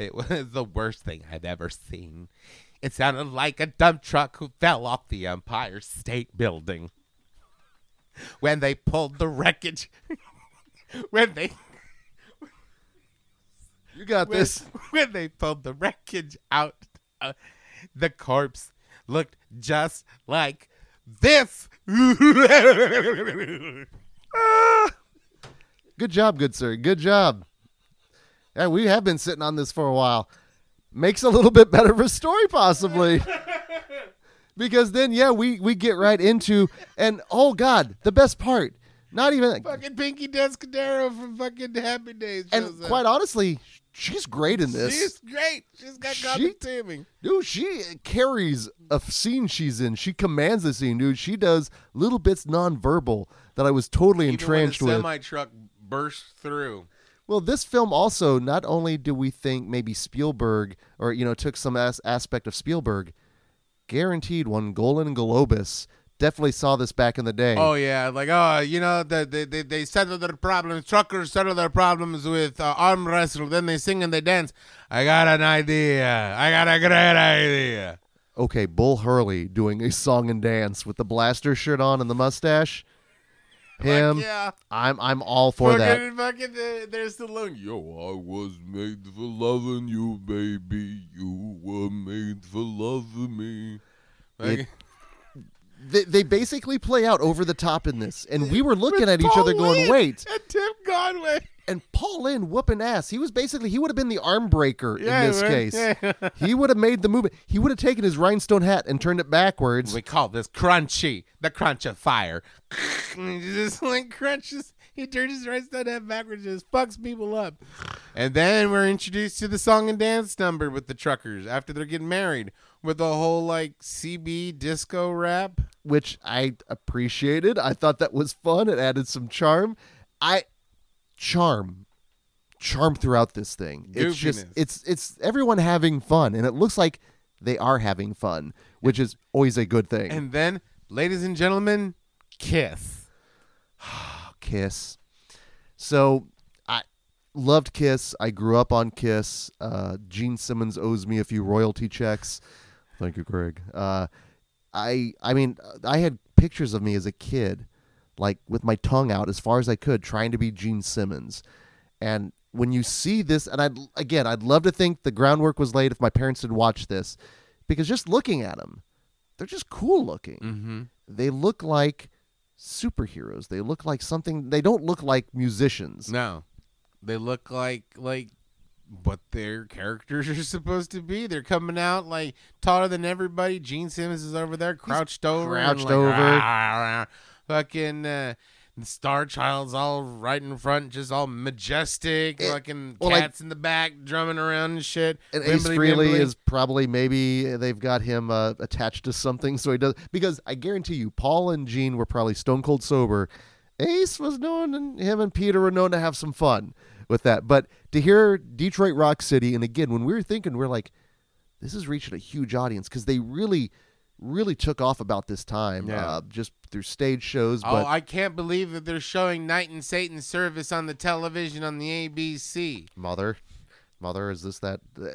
It was the worst thing I've ever seen. It sounded like a dump truck who fell off the Empire State Building. When they pulled the wreckage, when they you got when, this. when they pulled the wreckage out, uh, the corpse looked just like this. Good job, good sir. Good job. Yeah, we have been sitting on this for a while. makes a little bit better of a story, possibly. because then, yeah, we we get right into and oh god, the best part, not even Fucking Pinky Tuscadero from fucking Happy Days. and up. quite honestly, she's great in this. She's great. She's got She- timing. Dude, she carries a scene she's in. She commands the scene, dude. She does little bits nonverbal that I was totally Even when entranced the with. semi truck burst through. Well, this film also not only do we think maybe Spielberg or you know took some as- aspect of Spielberg, guaranteed won Golden Globus. Definitely saw this back in the day. Oh yeah, like oh, you know, the, they they they settle their problems. Truckers settle their problems with uh, arm wrestle. Then they sing and they dance. I got an idea. I got a great idea. Okay, Bull Hurley doing a song and dance with the blaster shirt on and the mustache. Him, Like, yeah. I'm I'm all for that. Fucking, fucking, uh, they're still alone. Yo, I was made for loving you, baby. You were made for loving me. Like, They, they basically play out over the top in this, and we were looking at each other going, "Wait!" And Tim Conway. And Paul Lynde whooping ass. He was basically he would have been the arm breaker Yeah, in this right. case. Yeah. he would have made the movement. He would have taken his rhinestone hat and turned it backwards. We call this crunchy, the crunch of fire. And he just like crunches. He turns his rhinestone hat head backwards, just fucks people up. And then we're introduced to the song and dance number with the truckers after they're getting married with the whole like CB disco rap. which I appreciated. I thought that was fun. It added some charm. I charm, charm throughout this thing. It's just it's it's everyone having fun, and it looks like they are having fun, which is always a good thing. And then, ladies and gentlemen, kiss. Kiss. So I loved Kiss. I grew up on Kiss. Uh, Gene Simmons owes me a few royalty checks. Thank you, Craig. Uh, I I mean I had pictures of me as a kid, like with my tongue out as far as I could, trying to be Gene Simmons. And when you see this, and I'd again, I'd love to think the groundwork was laid if my parents had watched this, because just looking at them, they're just cool looking Mm-hmm. they look like superheroes. They look like something. They don't look like musicians. No, they look like like what their characters are supposed to be. They're coming out like taller than everybody. Gene Simmons is over there, crouched over, and, crouched like, over. "Rah, rah." Fucking. Uh, Star Child's all right in front, just all majestic. It- fucking well, like- cats in the back drumming around and shit. And Ace Wimbly bimbly. is probably maybe they've got him uh, attached to something, so he does. Because I guarantee you, Paul and Gene were probably stone cold sober. Ace was known, and him and Peter were known to have some fun with that. But to hear Detroit Rock City, and again, when we were thinking, we're like, this is reaching a huge audience because they really, really took off about this time, Yeah. uh, just through stage shows. Oh, But I can't believe that they're showing Night and Satan service on the television on the ABC. mother, mother, is this that? Uh,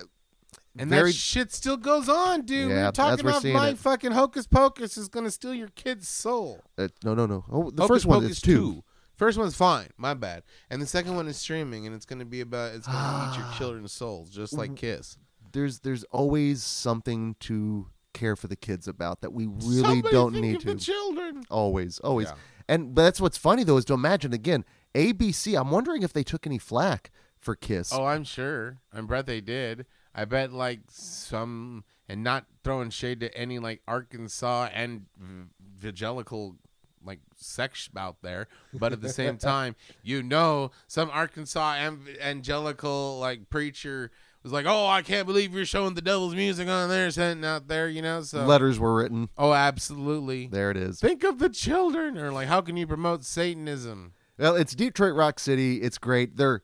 And very that shit still goes on, dude. Yeah, we're talking about my it. fucking hocus pocus is gonna steal your kid's soul. uh, no, no, no. Oh, the Hocus first one Pocus is two. First one's fine, my bad. And the second one is streaming, and it's gonna be about it's gonna eat your children's souls, just like Kiss. There's there's always something to care for the kids about that we really Somebody don't think need of to. the children. always, always. Yeah. And but that's what's funny though is to imagine again ABC. I'm wondering if they took any flack for Kiss. Oh, I'm sure. I bet they did. I bet like some, and not throwing shade to any like Arkansas and v- evangelical like sex out there, but at the same time, you know, some Arkansas am- evangelical like preacher was like, "Oh, I can't believe you're showing the devil's music on there, sitting out there," you know. So, Letters were written. oh, absolutely. There it is. Think of the children, or like, how can you promote Satanism? Well, it's Detroit Rock City. It's great. They're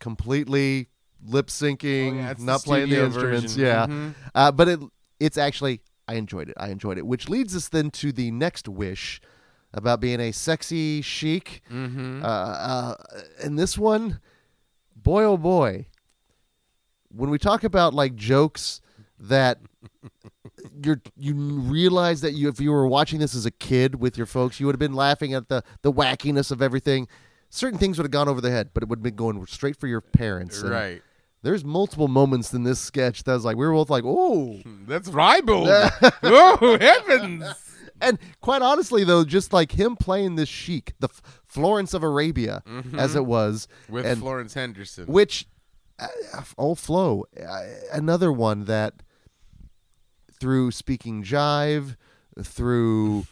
completely lip syncing, Oh, yeah, it's the not playing the instruments. version. Yeah, Mhm. uh, but it it's actually I enjoyed it. I enjoyed it, which leads us then to the next wish about being a sexy sheik. Mm-hmm. Uh, uh, and this one, boy oh boy, when we talk about like jokes that you're you realize that you if you were watching this as a kid with your folks, you would have been laughing at the the wackiness of everything. Certain things would have gone over the head, but it would have been going straight for your parents. And right. There's multiple moments in this sketch that was like we were both like, oh. That's ribald! oh heavens! And quite honestly, though, just like him playing this sheik, the F- Florence of Arabia, as mm-hmm. it was, With and Florence Henderson. which uh, oh, Flo, uh, another one that through speaking jive, through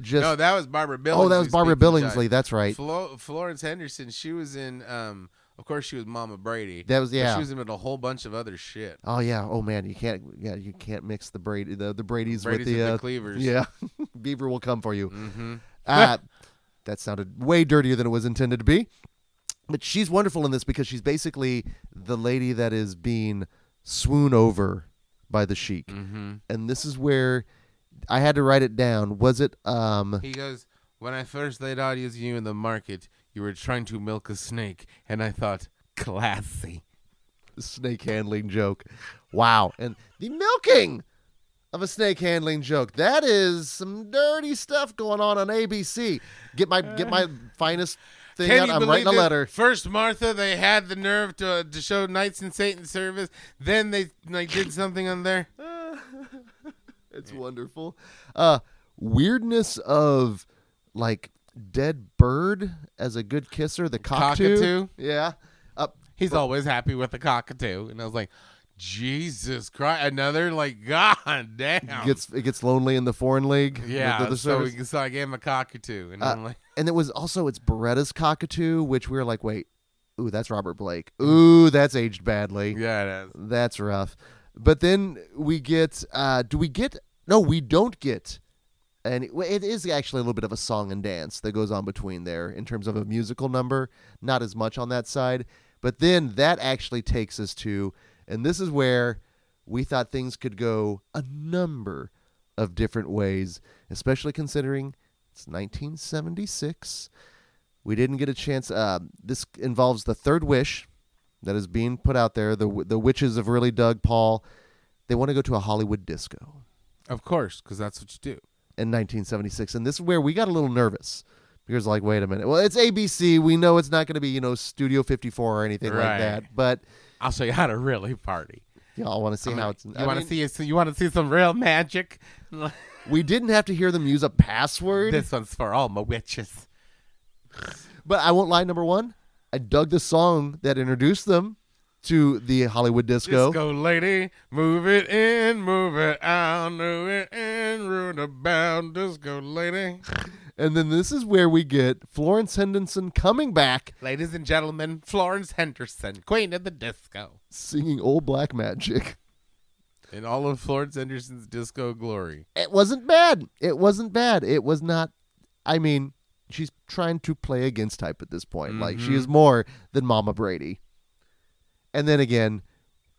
just no, that was Barbara Billingsley. oh, that was Barbara Billingsley. jive. That's right. Flo- Florence Henderson. She was in. Um, of course, she was Mama Brady. That was yeah. She was in a whole bunch of other shit. Oh yeah. Oh man, you can't. Yeah, you can't mix the Brady the the Brady's, Brady's with the, uh, Cleavers. Yeah, Beaver will come for you. Mm-hmm. Uh, that sounded way dirtier than it was intended to be. But she's wonderful in this because she's basically the lady that is being swooned over by the sheik. Mm-hmm. And this is where I had to write it down. Was it um He goes, When I first laid eyes on you in the market, you were trying to milk a snake, and I thought, classy. snake handling joke? Wow. And the milking of a snake handling joke. That is some dirty stuff going on on ABC. Get my get my finest thing Can out. you I'm writing a letter. First, Martha, they had the nerve to to show Knights in Satan service. Then they like did something on there. It's wonderful. Uh weirdness of like dead bird as a good kisser, the cockatoo. Cockatoo? Yeah. Uh, He's always happy with the cockatoo, and I was like, Jesus Christ, another like, God damn. gets it gets lonely in the foreign league. yeah, the- the so, we, so I gave him a cockatoo, and Uh, I'm like, and it was also it's Baretta's cockatoo, which we were like, wait, ooh, that's Robert Blake. Ooh, that's aged badly. yeah, it is. That's rough. But then we get uh do we get no, we don't get and it, it is actually a little bit of a song and dance that goes on between there in terms of a musical number, not as much on that side. But then that actually takes us to and this is where we thought things could go a number of different ways, especially considering it's 1976. We didn't get a chance. Uh, this involves the third wish that is being put out there. The the witches have really dug Paul. They want to go to a Hollywood disco Of course, because that's what you do. in 1976, and this is where we got a little nervous because, like, wait a minute. Well, it's ABC. We know it's not going to be you know Studio 54 or anything like that. But I'll show you how to really party. y'all want to see I'm how it's. you want to see? You want to see some real magic? We didn't have to hear them use a password. this one's for all my witches. But I won't lie. Number one, I dug the song that introduced them to the Hollywood disco. Disco lady, move it in, move it out, move it in, round about, disco lady. And then this is where we get Florence Henderson coming back Ladies and gentlemen, Florence Henderson, queen of the disco. singing Old Black Magic. In all of Florence Henderson's disco glory. It wasn't bad. It wasn't bad. It was not. I mean, she's trying to play against type at this point. Like she is mm-hmm. more than Mama Brady. And then again,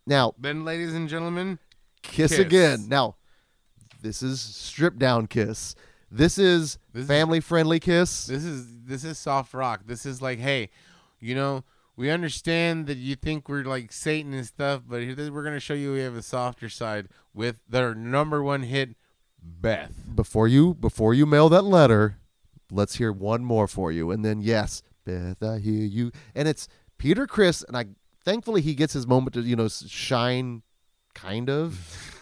now Then, ladies and gentlemen, kiss, Kiss. again. Now, this is stripped down kiss. This is This is- family friendly kiss. this is this is soft rock. This is like, hey, you know, we understand that you think we're like Satan and stuff, but here- we're gonna show you we have a softer side with their number one hit, Beth. before you before you mail that letter, let's hear one more for you, and then yes, Beth, I hear you, and it's Peter Criss, and I thankfully he gets his moment to you know shine, kind of.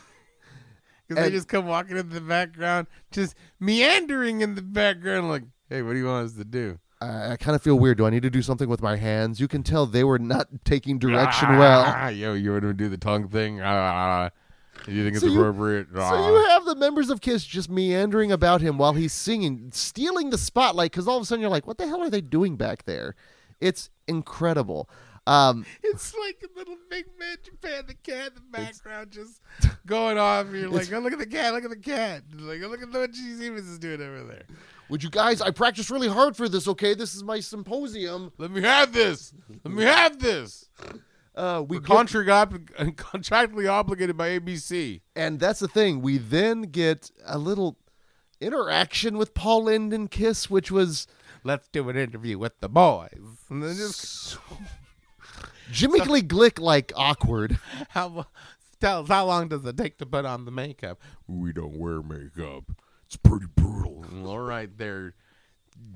Because they just come walking in the background, just meandering in the background, like, hey, what do you want us to do? I, I kind of feel weird. Do I need to do something with my hands? You can tell they were not taking direction well. Ah, yo, you want to do the tongue thing? Ah, you think it's So you- appropriate? So Ah. you have the members of Kiss just meandering about him while he's singing, stealing the spotlight. Because all of a sudden you're like, what the hell are they doing back there? It's incredible. Um, It's like a little big man Japan, the cat in the background just going off. You're like, oh, look at the cat, look at the cat. Like, oh, look at what G. Stevens is doing over there. Would you guys? I practiced really hard for this. Okay, this is my symposium. Let me have this. Let me have this. Uh, we get- contract- contractually obligated by ABC. and that's the thing. We then get a little interaction with Paul Linden Kiss, which was Let's do an interview with the boys. And then just Jiminy Glick like awkward. how tell how long does it take to put on the makeup? We don't wear makeup. It's pretty brutal. All right, there,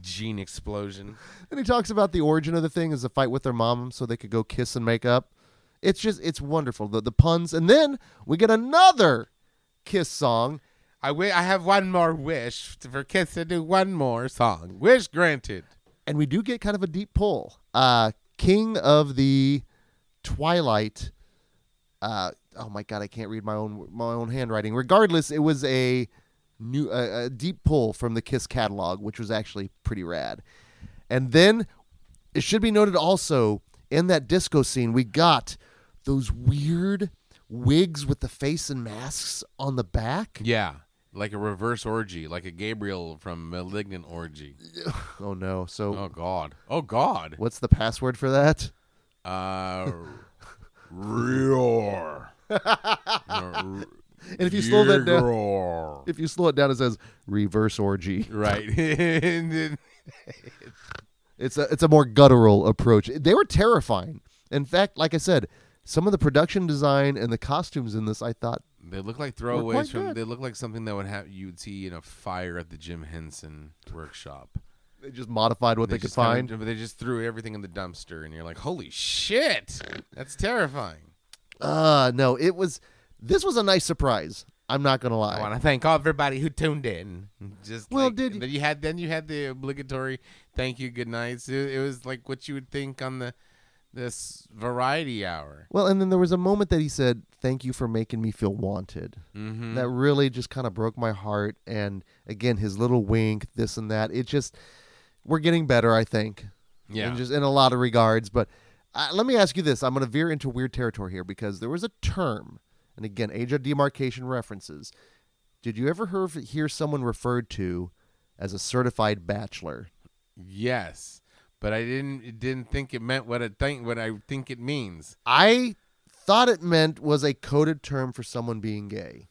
gene explosion. And he talks about the origin of the thing is a fight with their mom so they could go kiss and make up. It's just it's wonderful. The the puns. And then we get another kiss song. I wi- I have one more wish for Kiss to do one more song. Wish granted. And we do get kind of a deep pull. Uh King of the Twilight. Uh, oh my god, I can't read my own my own handwriting. Regardless, it was a new a, a deep pull from the Kiss catalog, which was actually pretty rad. And then it should be noted also in that disco scene, we got those weird wigs with the face and masks on the back. Yeah, like a reverse orgy, like a Gabriel from Malignant Orgy. Oh no! So Oh God. Oh God. what's the password for that? Uh, Rior. And if you slow that down, if you slow it down, it says reverse orgy. Right. It's a it's a more guttural approach. They were terrifying. In fact, like I said, some of the production design and the costumes in this, I thought, they look like throwaways from. good. They look like something that would have you would see in a fire at the Jim Henson workshop. they just modified what they, could just kinda- find. but they just threw everything in the dumpster, and you're like, "Holy shit, that's terrifying." Uh no, it was. This was a nice surprise. I'm not gonna lie. I want to thank all everybody who tuned in. Just Well, like- did- then you had then you had the obligatory thank you, good nights. It, it was like what you would think on the this variety hour. Well, and then there was a moment that he said, "Thank you for making me feel wanted." Mm-hmm. That really just kind of broke my heart. And again, his little wink, this and that. It just, we're getting better, I think. yeah, in just in a lot of regards. But uh, let me ask you this: I'm going to veer into weird territory here because there was a term, and again, age of demarcation references. Did you ever hear, hear someone referred to as a certified bachelor? yes, but I didn't didn't think it meant what it think what I think it means. I thought it meant was a coded term for someone being gay.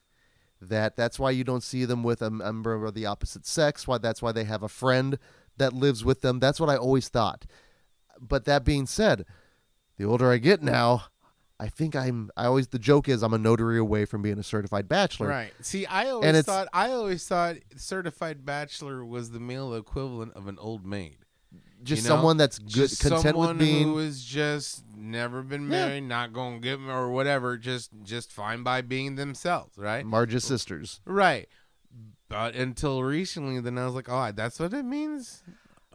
That that's why you don't see them with a member of the opposite sex. Why that's why they have a friend that lives with them. That's what I always thought. But that being said, the older I get now, I think I'm. I always the joke is I'm a notary away from being a certified bachelor. Right. See, I always thought I always thought certified bachelor was the male equivalent of an old maid. Just You know? someone that's good, Just content with being. who is just never been Yeah. married, not gonna get m- or whatever, just just fine by being themselves, right? Marge's sisters. Right. But until recently, then I was like, oh, that's what it means.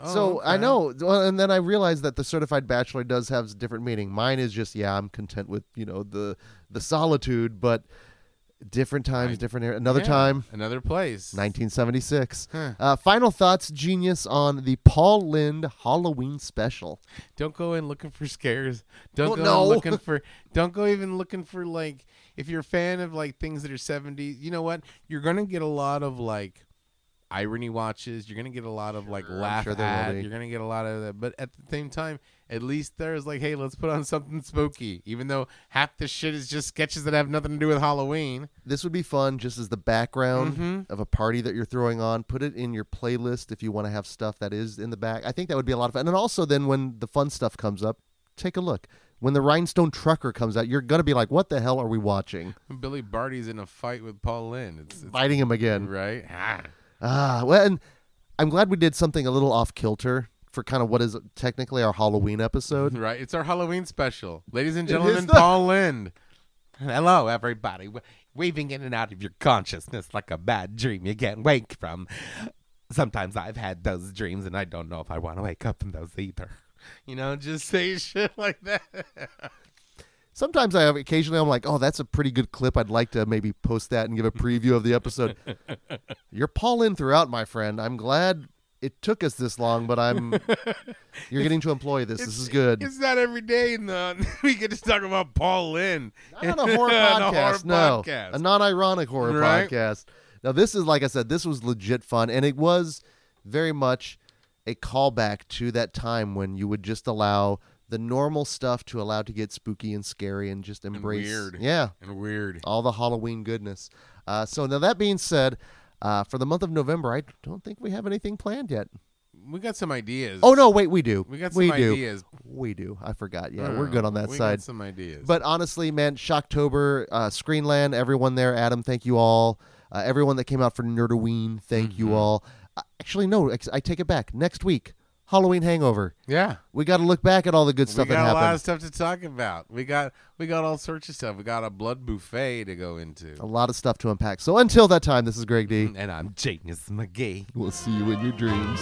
Oh, so I know, well, and then I realized that the certified bachelor does have a different meaning. Mine is just, yeah, I'm content with you know the the solitude, but different times, different era. Another Yeah, time, another place. 1976. Huh. Uh, final thoughts, genius, on the Paul Lynde Halloween special. Don't go in looking for scares. Don't Well, go no. in looking for. Don't go even looking for like. If you're a fan of like things that are 70s, you know what? You're gonna get a lot of like irony watches. You're gonna get a lot of like Sure, laugh sure there at. You're gonna get a lot of that. But at the same time, at least there's like, hey, let's put on something spooky. Even though half the shit is just sketches that have nothing to do with Halloween. This would be fun, just as the background Mhm. of a party that you're throwing on. Put it in your playlist if you want to have stuff that is in the back. I think that would be a lot of fun. And also, then when the fun stuff comes up, take a look. When the Rhinestone Trucker comes out, you're gonna be like, "What the hell are we watching?" Billy Barty's in a fight with Paul Lynde. It's, it's Fighting him again. right. Ah. Ah, well, and I'm glad we did something a little off kilter for kind of what is technically our Halloween episode. Right. It's our Halloween special. Ladies and gentlemen, the- Paul Lynde. Hello, everybody. W- Waving in and out of your consciousness like a bad dream you can't wake from. Sometimes I've had those dreams and I don't know if I want to wake up from those either. You know, just say shit like that. Sometimes I have occasionally I'm like, "Oh, that's a pretty good clip. I'd like to maybe post that and give a preview of the episode." You're Paul in throughout, my friend. I'm glad it took us this long, but I'm you're getting to employ this. This is good. It's not every day in the, we get to talk about Paul Lynde. Not on a horror podcast. a horror no, podcast. a non-ironic horror Right. podcast. Now, this is like I said, this was legit fun, and it was very much a callback to that time when you would just allow the normal stuff to allow to get spooky and scary and just embrace, weird. yeah, And weird. all the Halloween goodness. Uh, so now that being said, uh, for the month of November, I don't think we have anything planned yet. We got some ideas. Oh no, wait, we do. We got some we do. ideas. We do. I forgot. Yeah, don't we're good on that we side. Got some ideas. But honestly, man, Shocktober, uh, Screenland, everyone there, Adam, thank you all. Uh, everyone that came out for Nerdoween, thank you Mhm. all. Uh, actually, no, I take it back. Next week, Halloween Hangover. yeah. We got to look back at all the good stuff we stuff got that a lot of stuff to talk about. We got we got all sorts of stuff. We got a blood buffet to go into. a lot of stuff to unpack. So until that time, this is Greg D. And I'm Genius McGee. We'll see you in your dreams.